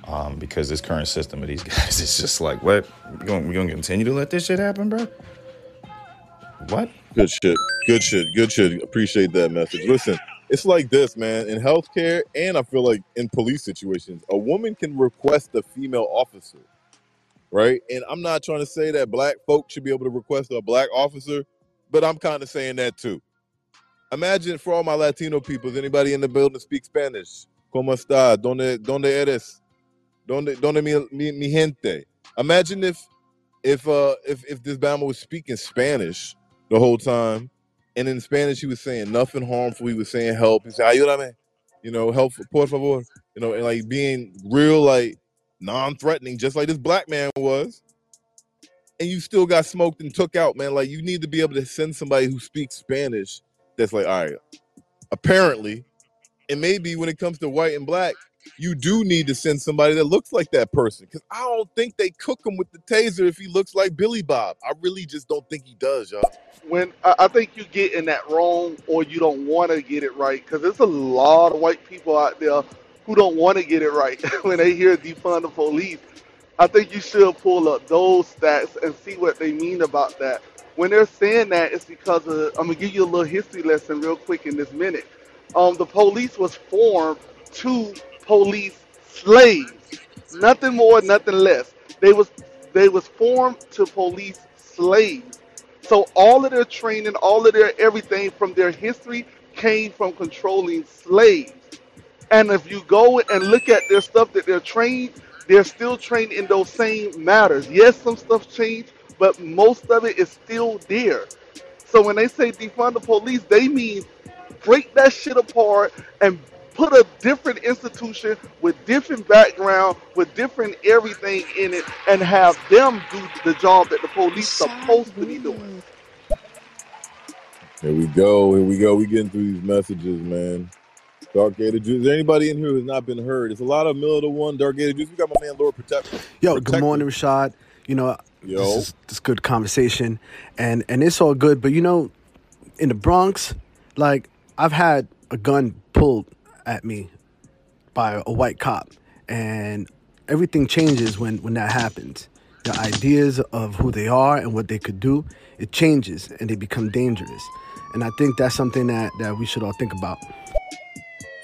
S6: Um, because this current system of these *laughs* guys is just like, what? We gonna, we gonna continue to let this shit happen, bro? What?
S2: Good shit. Good shit. Good shit. Appreciate that message. Listen, it's like this, man. In healthcare, and I feel like in police situations, a woman can request a female officer, right? And I'm not trying to say that black folk should be able to request a black officer, but I'm kind of saying that too. Imagine for all my Latino people, is anybody in the building speak Spanish? ¿Cómo está? ¿Dónde, dónde eres? ¿Dónde, dónde mi, mi, mi gente? Imagine if if uh if if this Bama was speaking Spanish the whole time, and in Spanish he was saying nothing harmful. He was saying help. He said, "Ayúdame," you know, help, por favor, you know, and like being real, like non-threatening, just like this black man was. And you still got smoked and took out, man. Like you need to be able to send somebody who speaks Spanish. That's like, all right. Apparently, and maybe when it comes to white and black, you do need to send somebody that looks like that person. Because I don't think they cook him with the taser if he looks like Billy Bob. I really just don't think he does, y'all.
S3: when I, think you getting that wrong or you don't want to get it right because there's a lot of white people out there who don't want to get it right *laughs* when they hear defund the police. I think you should pull up those stats and see what they mean about that. When they're saying that, it's because of, I'm gonna give you a little history lesson real quick in this minute. Um, the police was formed to police slaves, nothing more, nothing less. They was they was formed to police slaves. So all of their training, all of their everything from their history came from controlling slaves. And if you go and look at their stuff that they're trained, they're still trained in those same matters. Yes, some stuff changed, but most of it is still there. So when they say defund the police, they mean break that shit apart and put a different institution with different background, with different everything in it, and have them do the job that the police supposed to be doing.
S2: Here we go. Here we go. We getting through these messages, man. Dark Gator Juice. Is there anybody in here who has not been heard? It's a lot of Miller to One, Dark Gator Juice. We got my man Lord Protect.
S7: Yo, good morning, Rashad. You know,
S2: Yo.
S7: this is this good conversation, and and it's all good. But you know, in the Bronx, like I've had a gun pulled at me by a white cop, and everything changes when when that happens. The ideas of who they are and what they could do, it changes, and they become dangerous. And I think that's something that that we should all think about.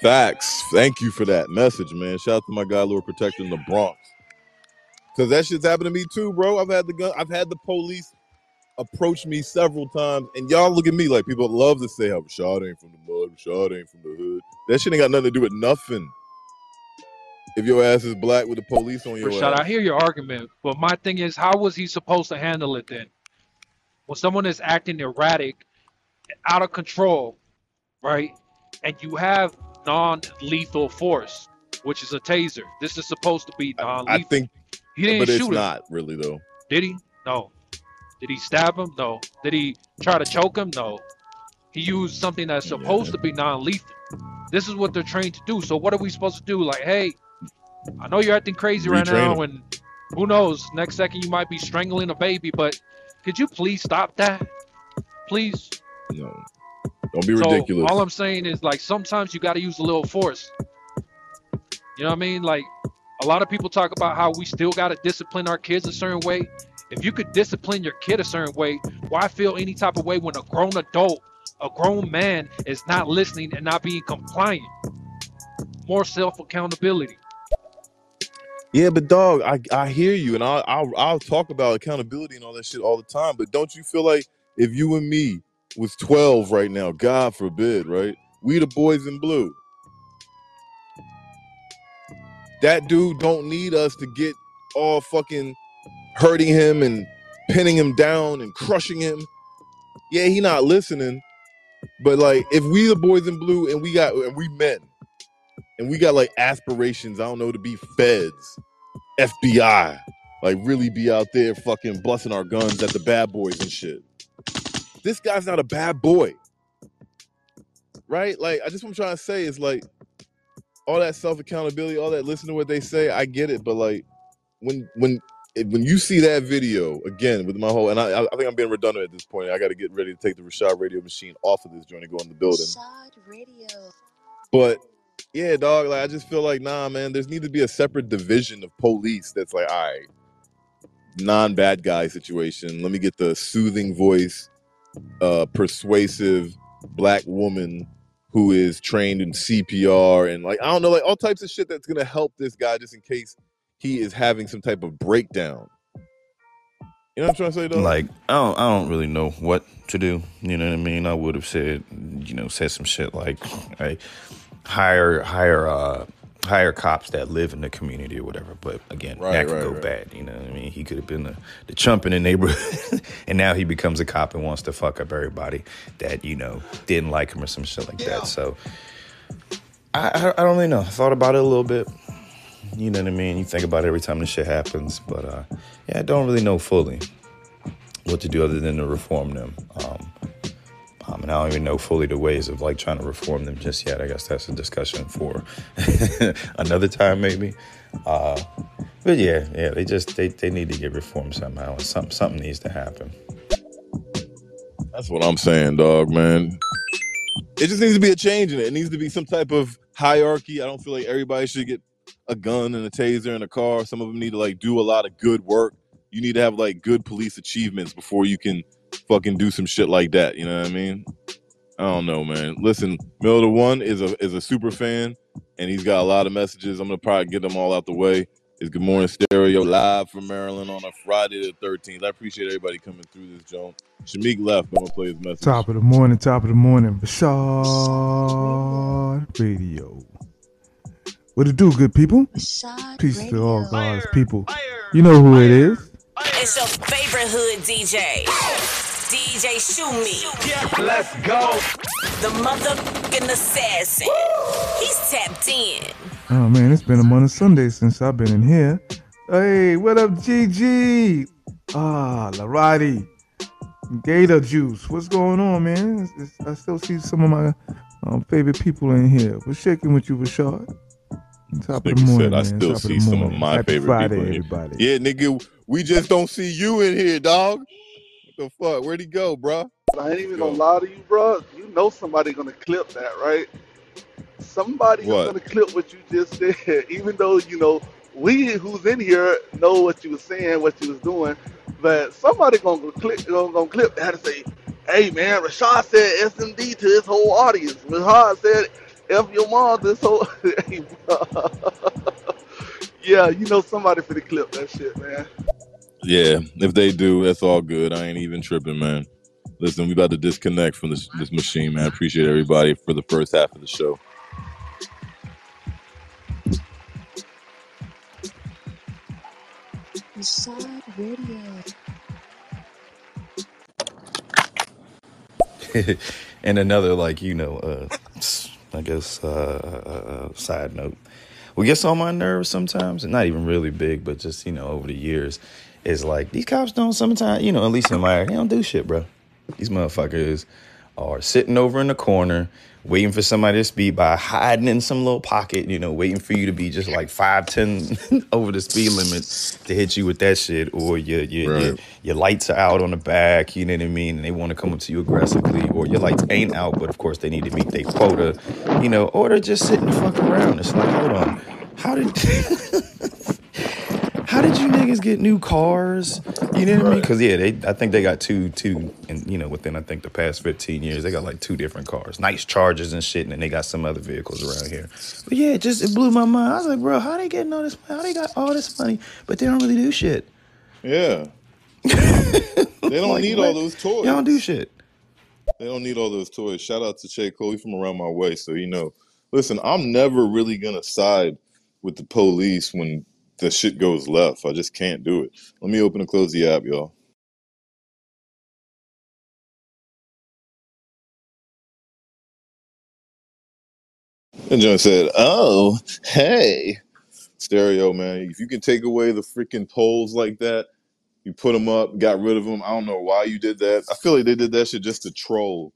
S2: Facts. Thank you for that message, man. Shout out to my guy Lord Protector in the Bronx. Cause that shit's happened to me too, bro. I've had the gun. I've had the police approach me several times, and y'all look at me like people love to say how Rashad ain't from the mud, Rashad ain't from the hood. That shit ain't got nothing to do with nothing. If your ass is black with the police on your
S4: Rashad, I hear your argument, but my thing is, how was he supposed to handle it then? When someone is acting erratic, out of control, right? And you have non-lethal force, which is a taser. This is supposed to be
S2: I,
S4: non-lethal.
S2: I think,
S4: he didn't
S2: but it's
S4: shoot him,
S2: not really though.
S4: did he? No. Did he stab him? No. Did he try to choke him? No. He used something that's supposed to be non-lethal. This is what they're trained to do. So what are we supposed to do? Like, hey, I know you're acting crazy right now,
S2: 'em.
S4: and who knows? Next second you might be strangling a baby, but could you please stop that? Please.
S2: No, don't be
S4: So
S2: ridiculous.
S4: all I'm saying is like sometimes you got to use a little force. You know what I mean? Like a lot of people talk about how we still got to discipline our kids a certain way. If you could discipline your kid a certain way, why feel any type of way when a grown adult, a grown man is not listening and not being compliant? More self accountability.
S2: Yeah, but dog, I I hear you, and I'll, I'll I'll talk about accountability and all that shit all the time. But don't you feel like if you and me was twelve right now, God forbid, right? We the boys in blue. That dude don't need us to get all fucking hurting him and pinning him down and crushing him. Yeah, he not listening. But like, if we the boys in blue and we got and we men and we got like aspirations, I don't know, to be feds, FBI, like really be out there fucking busting our guns at the bad boys and shit. This guy's not a bad boy. Right? Like, I just what I'm trying to say is like all that self accountability, all that listen to what they say, I get it, but like when when it- when you see that video again with my whole and I, I think I'm being redundant at this point. I got to get ready to take the Rashad radio machine off of this joint and go in the building.
S1: Rashad Radio.
S2: But yeah, dog, like I just feel like nah, man. There's need to be a separate division of police that's like, all right, non-bad guy situation. Let me get the soothing voice, uh, persuasive black woman who is trained in CPR and like I don't know, like all types of shit that's gonna help this guy just in case he is having some type of breakdown. You know what I'm trying to say, though?
S6: Like I don't, I don't really know what to do. You know what I mean? I would have said, you know, said some shit like, hey, hire, hire, uh, hire cops that live in the community or whatever. But again,
S2: Right,
S6: that could
S2: right,
S6: go
S2: right.
S6: bad. You know what I mean? He could have been the, the chump in the neighborhood, *laughs* and now he becomes a cop and wants to fuck up everybody that you know didn't like him or some shit like that. So I, I, I don't really know. I thought about it a little bit. You know what I mean? You think about it every time this shit happens, but uh, yeah, I don't really know fully what to do other than to reform them. Um, um, and I don't even know fully the ways of like trying to reform them just yet. I guess that's a discussion for *laughs* another time, maybe. Uh, but yeah, yeah, they just they, they need to get reformed somehow, and something something needs to happen.
S2: That's what I'm saying, dog, man. It just needs to be a change in it. It needs to be some type of hierarchy. I don't feel like everybody should get a gun and a taser and a car. Some of them need to like do a lot of good work. You need to have like good police achievements before you can fucking do some shit like that. You know what I mean? I don't know, man. Listen, Miller One is a is a super fan, and he's got a lot of messages. I'm gonna probably get them all out the way. It's Good Morning Stereo live from Maryland on a Friday the 13th. I appreciate everybody coming through this joint. Shamik left. I'm gonna play his message.
S8: Top of the morning, top of the morning, Rashad Radio. What it do, good people?
S1: Rashad
S8: Peace to all
S1: Radio.
S8: God's people. You know who it is.
S9: It's your favorite hood DJ. DJ Shoot Me.
S5: Let's go.
S9: The motherfucking assassin. He's tapped in.
S8: Oh man, it's been a month of Sundays since I've been in here. Hey, what up, GG? Ah, Larati. Gator Juice. What's going on, man? It's- it's- I still see some of my um, favorite people in here. What's shaking with you, Rashad? Top of the morning,
S2: said I
S8: man.
S2: still
S8: Top of
S2: see
S8: the
S2: some of
S8: morning.
S2: my
S8: Happy
S2: favorite
S8: Friday,
S2: people here.
S8: everybody.
S2: Yeah, nigga, we just don't see you in here, dog. What the fuck? Where'd he go, bro?
S3: I ain't even
S2: Go.
S3: gonna lie to you, bro. You know somebody gonna clip that, right? Somebody is
S2: What?
S3: gonna clip what you just said, *laughs* even though you know we who's in here know what you was saying, what you was doing, but somebody gonna clip, gonna, gonna clip that and say, "Hey man, Rashad said SMD to his whole audience. Rashad said F your mom this whole." *laughs* Hey, bro. *laughs* yeah, you know somebody for the clip that shit, man.
S2: Yeah, if they do, that's all good. I ain't even tripping, man. Listen, we about to disconnect from this this machine, man. Appreciate everybody for the first half of the show.
S1: Rashad Radio. *laughs*
S6: and another like you know uh i guess uh, uh, uh side note. What gets on my nerves sometimes and not even really big but just you know over the years is like these cops don't sometimes you know at least in my area they don't do shit bro these motherfuckers are sitting over in the corner waiting for somebody to speed by hiding in some little pocket you know waiting for you to be just like five ten *laughs* over the speed limit to hit you with that shit or your your, your
S2: Right.
S6: your lights are out on the back, you know what I mean, and they want to come up to you aggressively, or your lights ain't out, but of course they need to meet their quota, you know, or they're just sitting the fuck around. It's like, hold on, how did *laughs* how did you niggas get new cars? You know what I mean? Because yeah, they I think they got two two, and you know within I think the past fifteen years they got like two different cars, nice Chargers and shit, and then they got some other vehicles around here. But yeah, it just it blew my mind. I was like, bro, how they getting all this? How they got all this money, but they don't really do shit.
S2: Yeah. *laughs* they don't
S6: Like,
S2: need
S6: what?
S2: all those toys.
S6: Y'all don't do shit.
S2: They don't need all those toys. Shout out to Che Cole. He's from around my way, so you know. Listen, I'm never really gonna side with the police when the shit goes left. I just can't do it. Let me open and close the app, y'all. And John said, "Oh, hey, stereo man. If you can take away the freaking poles like that, you put them up, got rid of them. I don't know why you did that. I feel like they did that shit just to troll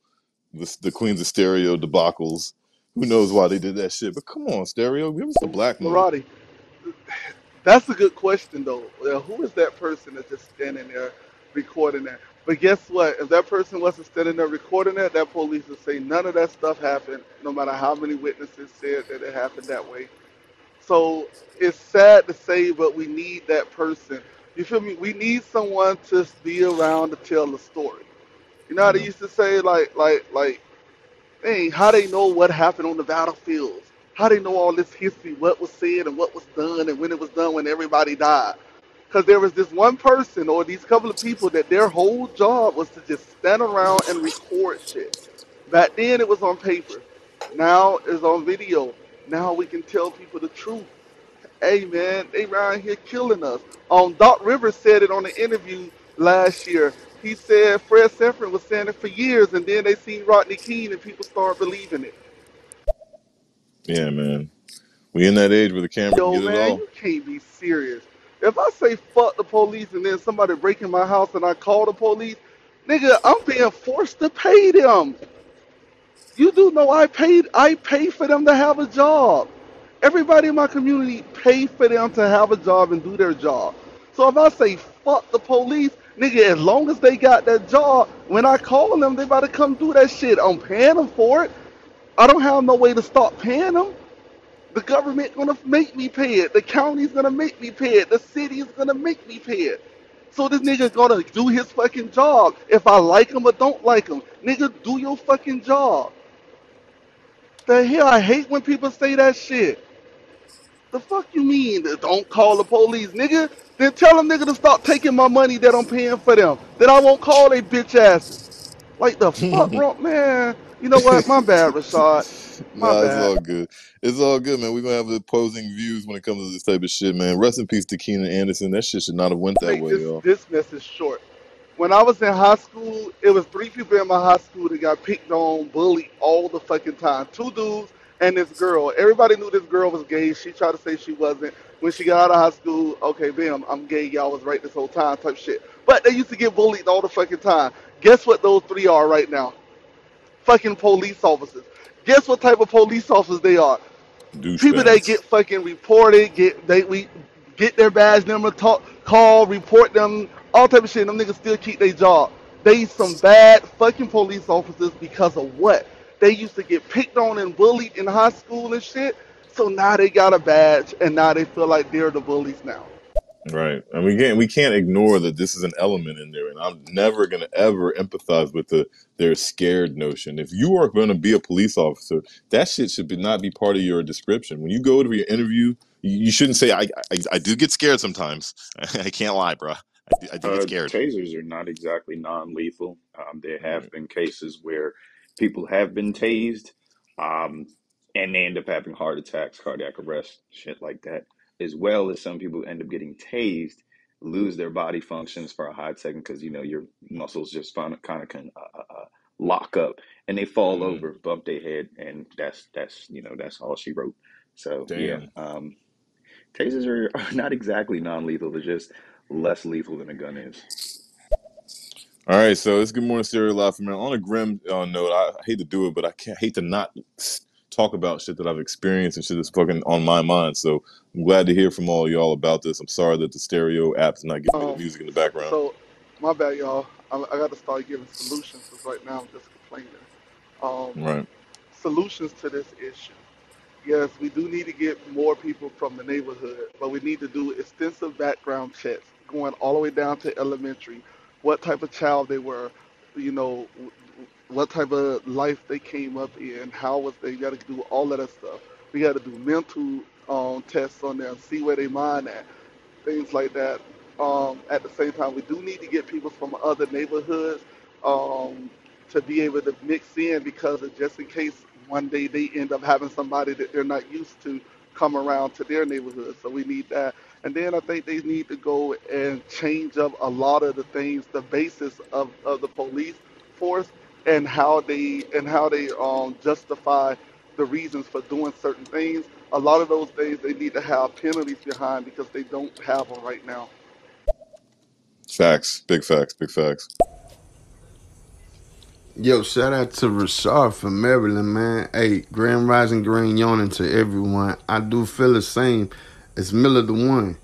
S2: the, the Queens of Stereo debacles. Who knows why they did that shit? But come on, stereo, give us the black money.
S3: Marati, that's a good question though. Who is that person that's just standing there recording that? But guess what? If that person wasn't standing there recording that, that police would say none of that stuff happened, no matter how many witnesses said that it happened that way. So it's sad to say, but we need that person. You feel me? We need someone to be around to tell the story. You know how they mm-hmm. used to say, like, like, like, dang, how they know what happened on the battlefields? How they know all this history, what was said and what was done, and when it was done, when everybody died? Because there was this one person or these couple of people that their whole job was to just stand around and record shit. Back then it was on paper. Now it's on video. Now we can tell people the truth. Hey man, they around here killing us. Um, Doc Rivers said it on an interview last year. He said Fred Sanford was saying it for years, and then they seen Rodney King, and people started believing it.
S2: Yeah, man. We in that age where the camera
S3: Yo,
S2: can get it
S3: man,
S2: all.
S3: you can't be serious. If I say fuck the police and then somebody break in my house and I call the police, nigga, I'm being forced to pay them. You do know I paid I pay for them to have a job. Everybody in my community pay for them to have a job and do their job. So if I say fuck the police, nigga, as long as they got that job, when I call them, they about to come do that shit. I'm paying them for it. I don't have no way to stop paying them. The government gonna make me pay it. The county's gonna make me pay it. The city's gonna make me pay it. So this nigga gonna do his fucking job. If I like him or don't like him, nigga, do your fucking job. The hell, I hate when people say that shit. The fuck you mean? Don't call the police, nigga. Then tell them nigga to stop taking my money that I'm paying for them. Then I won't call they bitch asses. Like the fuck, bro, *laughs* man. You know what? My bad, Rashad. *laughs* My
S2: nah, it's all good. It's all good, man. We're gonna have opposing views when it comes to this type of shit, man. Rest in peace to Keenan Anderson. That shit should not have went that way,
S3: this
S2: y'all.
S3: this message short. When I was in high school, it was three people in my high school that got picked on, bullied all the fucking time. Two dudes and this girl. Everybody knew this girl was gay. She tried to say she wasn't. When she got out of high school, okay, bam, I'm gay. Y'all was right this whole time, type shit. But they used to get bullied all the fucking time. Guess what those three are right now? Fucking police officers. Guess what type of police officers they are? people that get fucking reported, get they we get their badge number, talk, call, report them, all type of shit. Them niggas still keep their job. They some bad fucking police officers because of what? They used to get picked on and bullied in high school and shit. So now they got a badge and now they feel like they're the bullies now.
S2: Right. And we can't we can't ignore that this is an element in there. And I'm never gonna ever empathize with the they're scared notion. If you are gonna be a police officer, that shit should be, not be part of your description. When you go to your interview, you, you shouldn't say I, I I do get scared sometimes. *laughs* I can't lie, bro. I do, I do get
S6: Uh,
S2: scared.
S6: tasers are not exactly non-lethal. Um, there have been cases where people have been tased, um, and they end up having heart attacks, cardiac arrest, shit like that, as well as some people end up getting tased, lose their body functions for a hot second because you know your muscles just kind of kind of can uh, uh, uh, lock up, and they fall
S2: Mm,
S6: over, bump their head, and that's that's you know that's all she wrote. So yeah, um, tasers are, *laughs* are not exactly non-lethal; they're just less lethal than a gun is.
S2: All right, so it's good morning, Stereo Live from On a grim uh, note, I hate to do it, but I can't hate to not talk about shit that I've experienced and shit that's fucking on my mind. So I'm glad to hear from all y'all about this. I'm sorry that the stereo app's not giving me the
S3: Um,
S2: music in the background.
S3: so my bad, y'all. I, I got to start giving solutions because right now I'm just complaining. Um,
S2: Right.
S3: solutions to this issue. Yes, we do need to get more people from the neighborhood, but we need to do extensive background checks going all the way down to elementary. What type of child they were, you know, what type of life they came up in, how was they, got to do all of that stuff. We got to do mental um, tests on them, see where they mind at things like that. Um, at the same time, we do need to get people from other neighborhoods um, to be able to mix in because of just in case one day they end up having somebody that they're not used to come around to their neighborhood. So we need that. And then I think they need to go and change up a lot of the things, the basis of, of the police force and how they and how they um, justify the reasons for doing certain things. A lot of those things they need to have penalties behind because they don't have them right now.
S2: Facts. Big facts. Big facts.
S10: Yo, shout out to Rashard from Maryland, man. Hey, Grand Rising Green Yawning to everyone. I do feel the same as Miller the One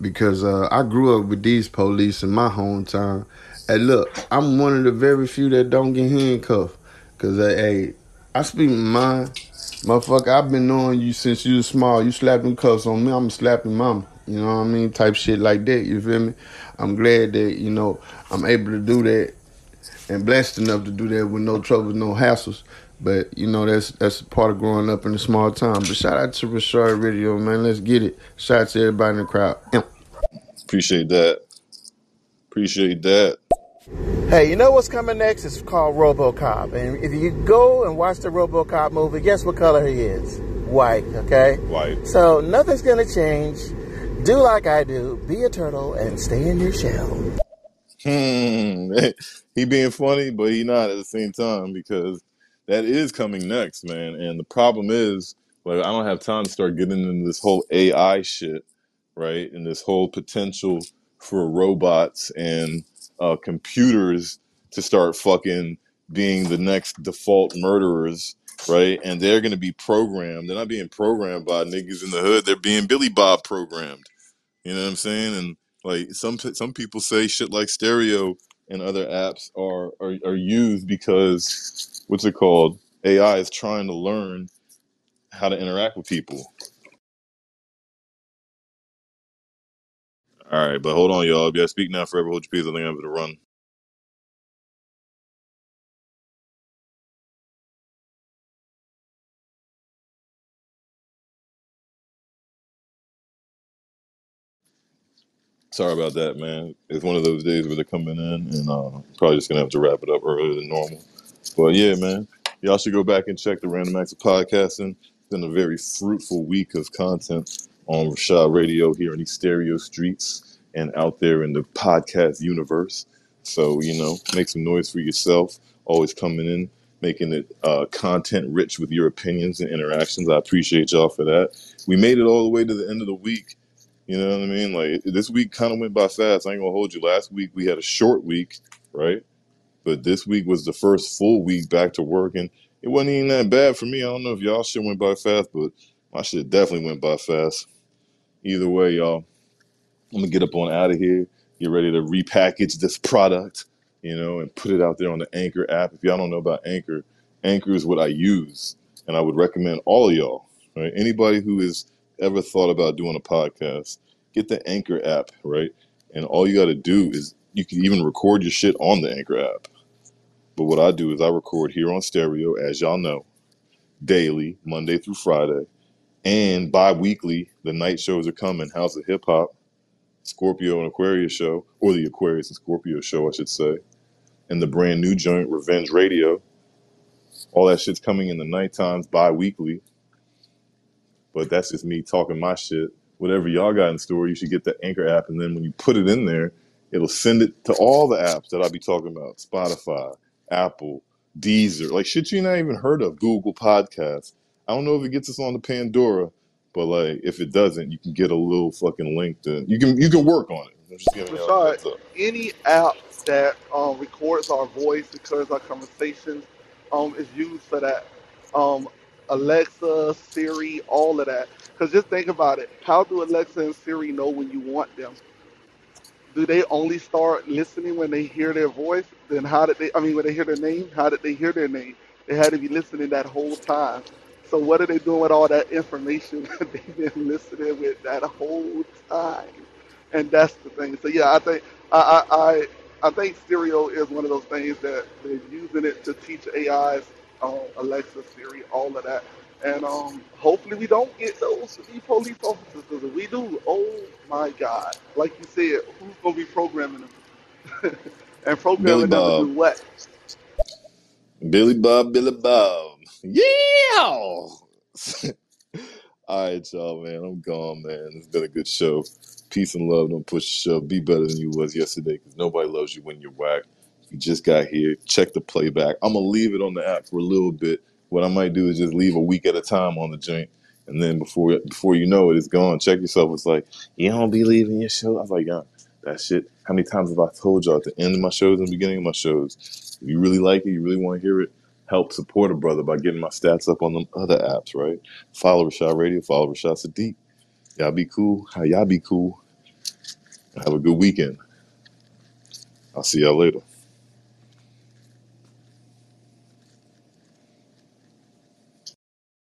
S10: because uh, I grew up with these police in my hometown. Hey, look, I'm one of the very few that don't get handcuffed because, uh, hey, I speak my mind. Motherfucker, I've been knowing you since you was small. You slapping cuffs on me, I'm slapping mama. You know what I mean? Type shit like that, you feel me? I'm glad that, you know, I'm able to do that and blessed enough to do that with no trouble, no hassles. But you know that's that's part of growing up in a small town. But shout out to Rashard Radio, man. Let's get it. Shout out to everybody in the crowd.
S2: Appreciate that. Appreciate that.
S5: Hey, you know what's coming next? It's called RoboCop. And if you go and watch the RoboCop movie, guess what color he is? White, okay?
S2: White.
S5: So nothing's gonna change. Do like I do. Be a turtle and stay in your shell.
S2: Hmm. *laughs* he being funny, but he not at the same time because that is coming next, man. And the problem is, like, I don't have time to start getting into this whole AI shit, right? And this whole potential for robots and uh, computers to start fucking being the next default murderers, right? And they're gonna be programmed. They're not being programmed by niggas in the hood. They're being Billy Bob programmed. You know what I'm saying? And like some some people say shit like stereo and other apps are are, are used because what's it called? AI is trying to learn how to interact with people. All right, but hold on, y'all. Yeah, speak now, forever hold your peace. I think I'm gonna run. Sorry about that, man. It's one of those days where they're coming in, and uh, probably just gonna have to wrap it up earlier than normal. But yeah, man. Y'all should go back and check the Random Acts of Podcasting. It's been a very fruitful week of content on Rashad Radio here in these stereo streets and out there in the podcast universe. So, you know, make some noise for yourself. Always coming in, making it uh, content rich with your opinions and interactions. I appreciate y'all for that. We made it all the way to the end of the week. You know what I mean? Like this week kind of went by fast. I ain't gonna hold you. Last week we had a short week, right? But this week was the first full week back to work, and it wasn't even that bad for me. I don't know if y'all shit went by fast, but my shit definitely went by fast. Either way, y'all, I'm gonna get up on out of here, get ready to repackage this product, you know, and put it out there on the Anchor app. If y'all don't know about Anchor, Anchor is what I use, and I would recommend all of y'all, right? Anybody who has ever thought about doing a podcast, get the Anchor app, right? And all you got to do is you can even record your shit on the Anchor app. But what I do is I record here on stereo, as y'all know, daily, Monday through Friday, and bi-weekly. The night shows are coming. House of Hip Hop, Scorpio and Aquarius show, or the Aquarius and Scorpio show, I should say, and the brand new joint Revenge Radio. All that shit's coming in the night times bi-weekly. But that's just me talking my shit. Whatever y'all got in store, you should get the Anchor app, and then when you put it in there, it'll send it to all the apps that I'll be talking about: Spotify, Apple, Deezer, like shit you not even heard of, Google Podcasts. I don't know if it gets us on the Pandora, but like if it doesn't, you can get a little fucking link to you can you can work on it. I'm just giving y'all a
S3: Rashad,
S2: heads up.
S3: any app that um, records our voice, records our conversations, um, is used for that. Um, Alexa, Siri, all of that. Because just think about it. How do Alexa and Siri know when you want them? do they only start listening when they hear their voice? Then how did they? I mean, when they hear their name, how did they hear their name? They had to be listening that whole time. So what are they doing with all that information *laughs* that they've been listening with that whole time? And that's the thing. So yeah, I think I I I, I think stereo is one of those things that they're using it to teach AIs, um, Alexa, Siri, all of that. And um, hopefully we don't get those to be police officers. Because if we do, oh my God, like you said, who's gonna be programming them? *laughs* and
S2: Billy
S3: programming them to do what?
S2: Billy Bob, Billy Bob, yeah. *laughs* All right, y'all, man. I'm gone, man. It's been a good show. Peace and love. Don't push the show. Be better than you was yesterday because nobody loves you when you're whack. You just got here. Check the playback. I'm going to leave it on the app for a little bit. What I might do is just leave a week at a time on the joint. And then before before you know it, it's gone. Check yourself. It's like, you don't be leaving your show. I was like, yeah, that shit. How many times have I told y'all at the end of my shows and the beginning of my shows? If you really like it, you really want to hear it, help support a brother by getting my stats up on the other apps, right? Follow Rashad Radio, follow Rashad Sadiq. Y'all be cool. Y'all be cool. Have a good weekend. I'll see y'all later.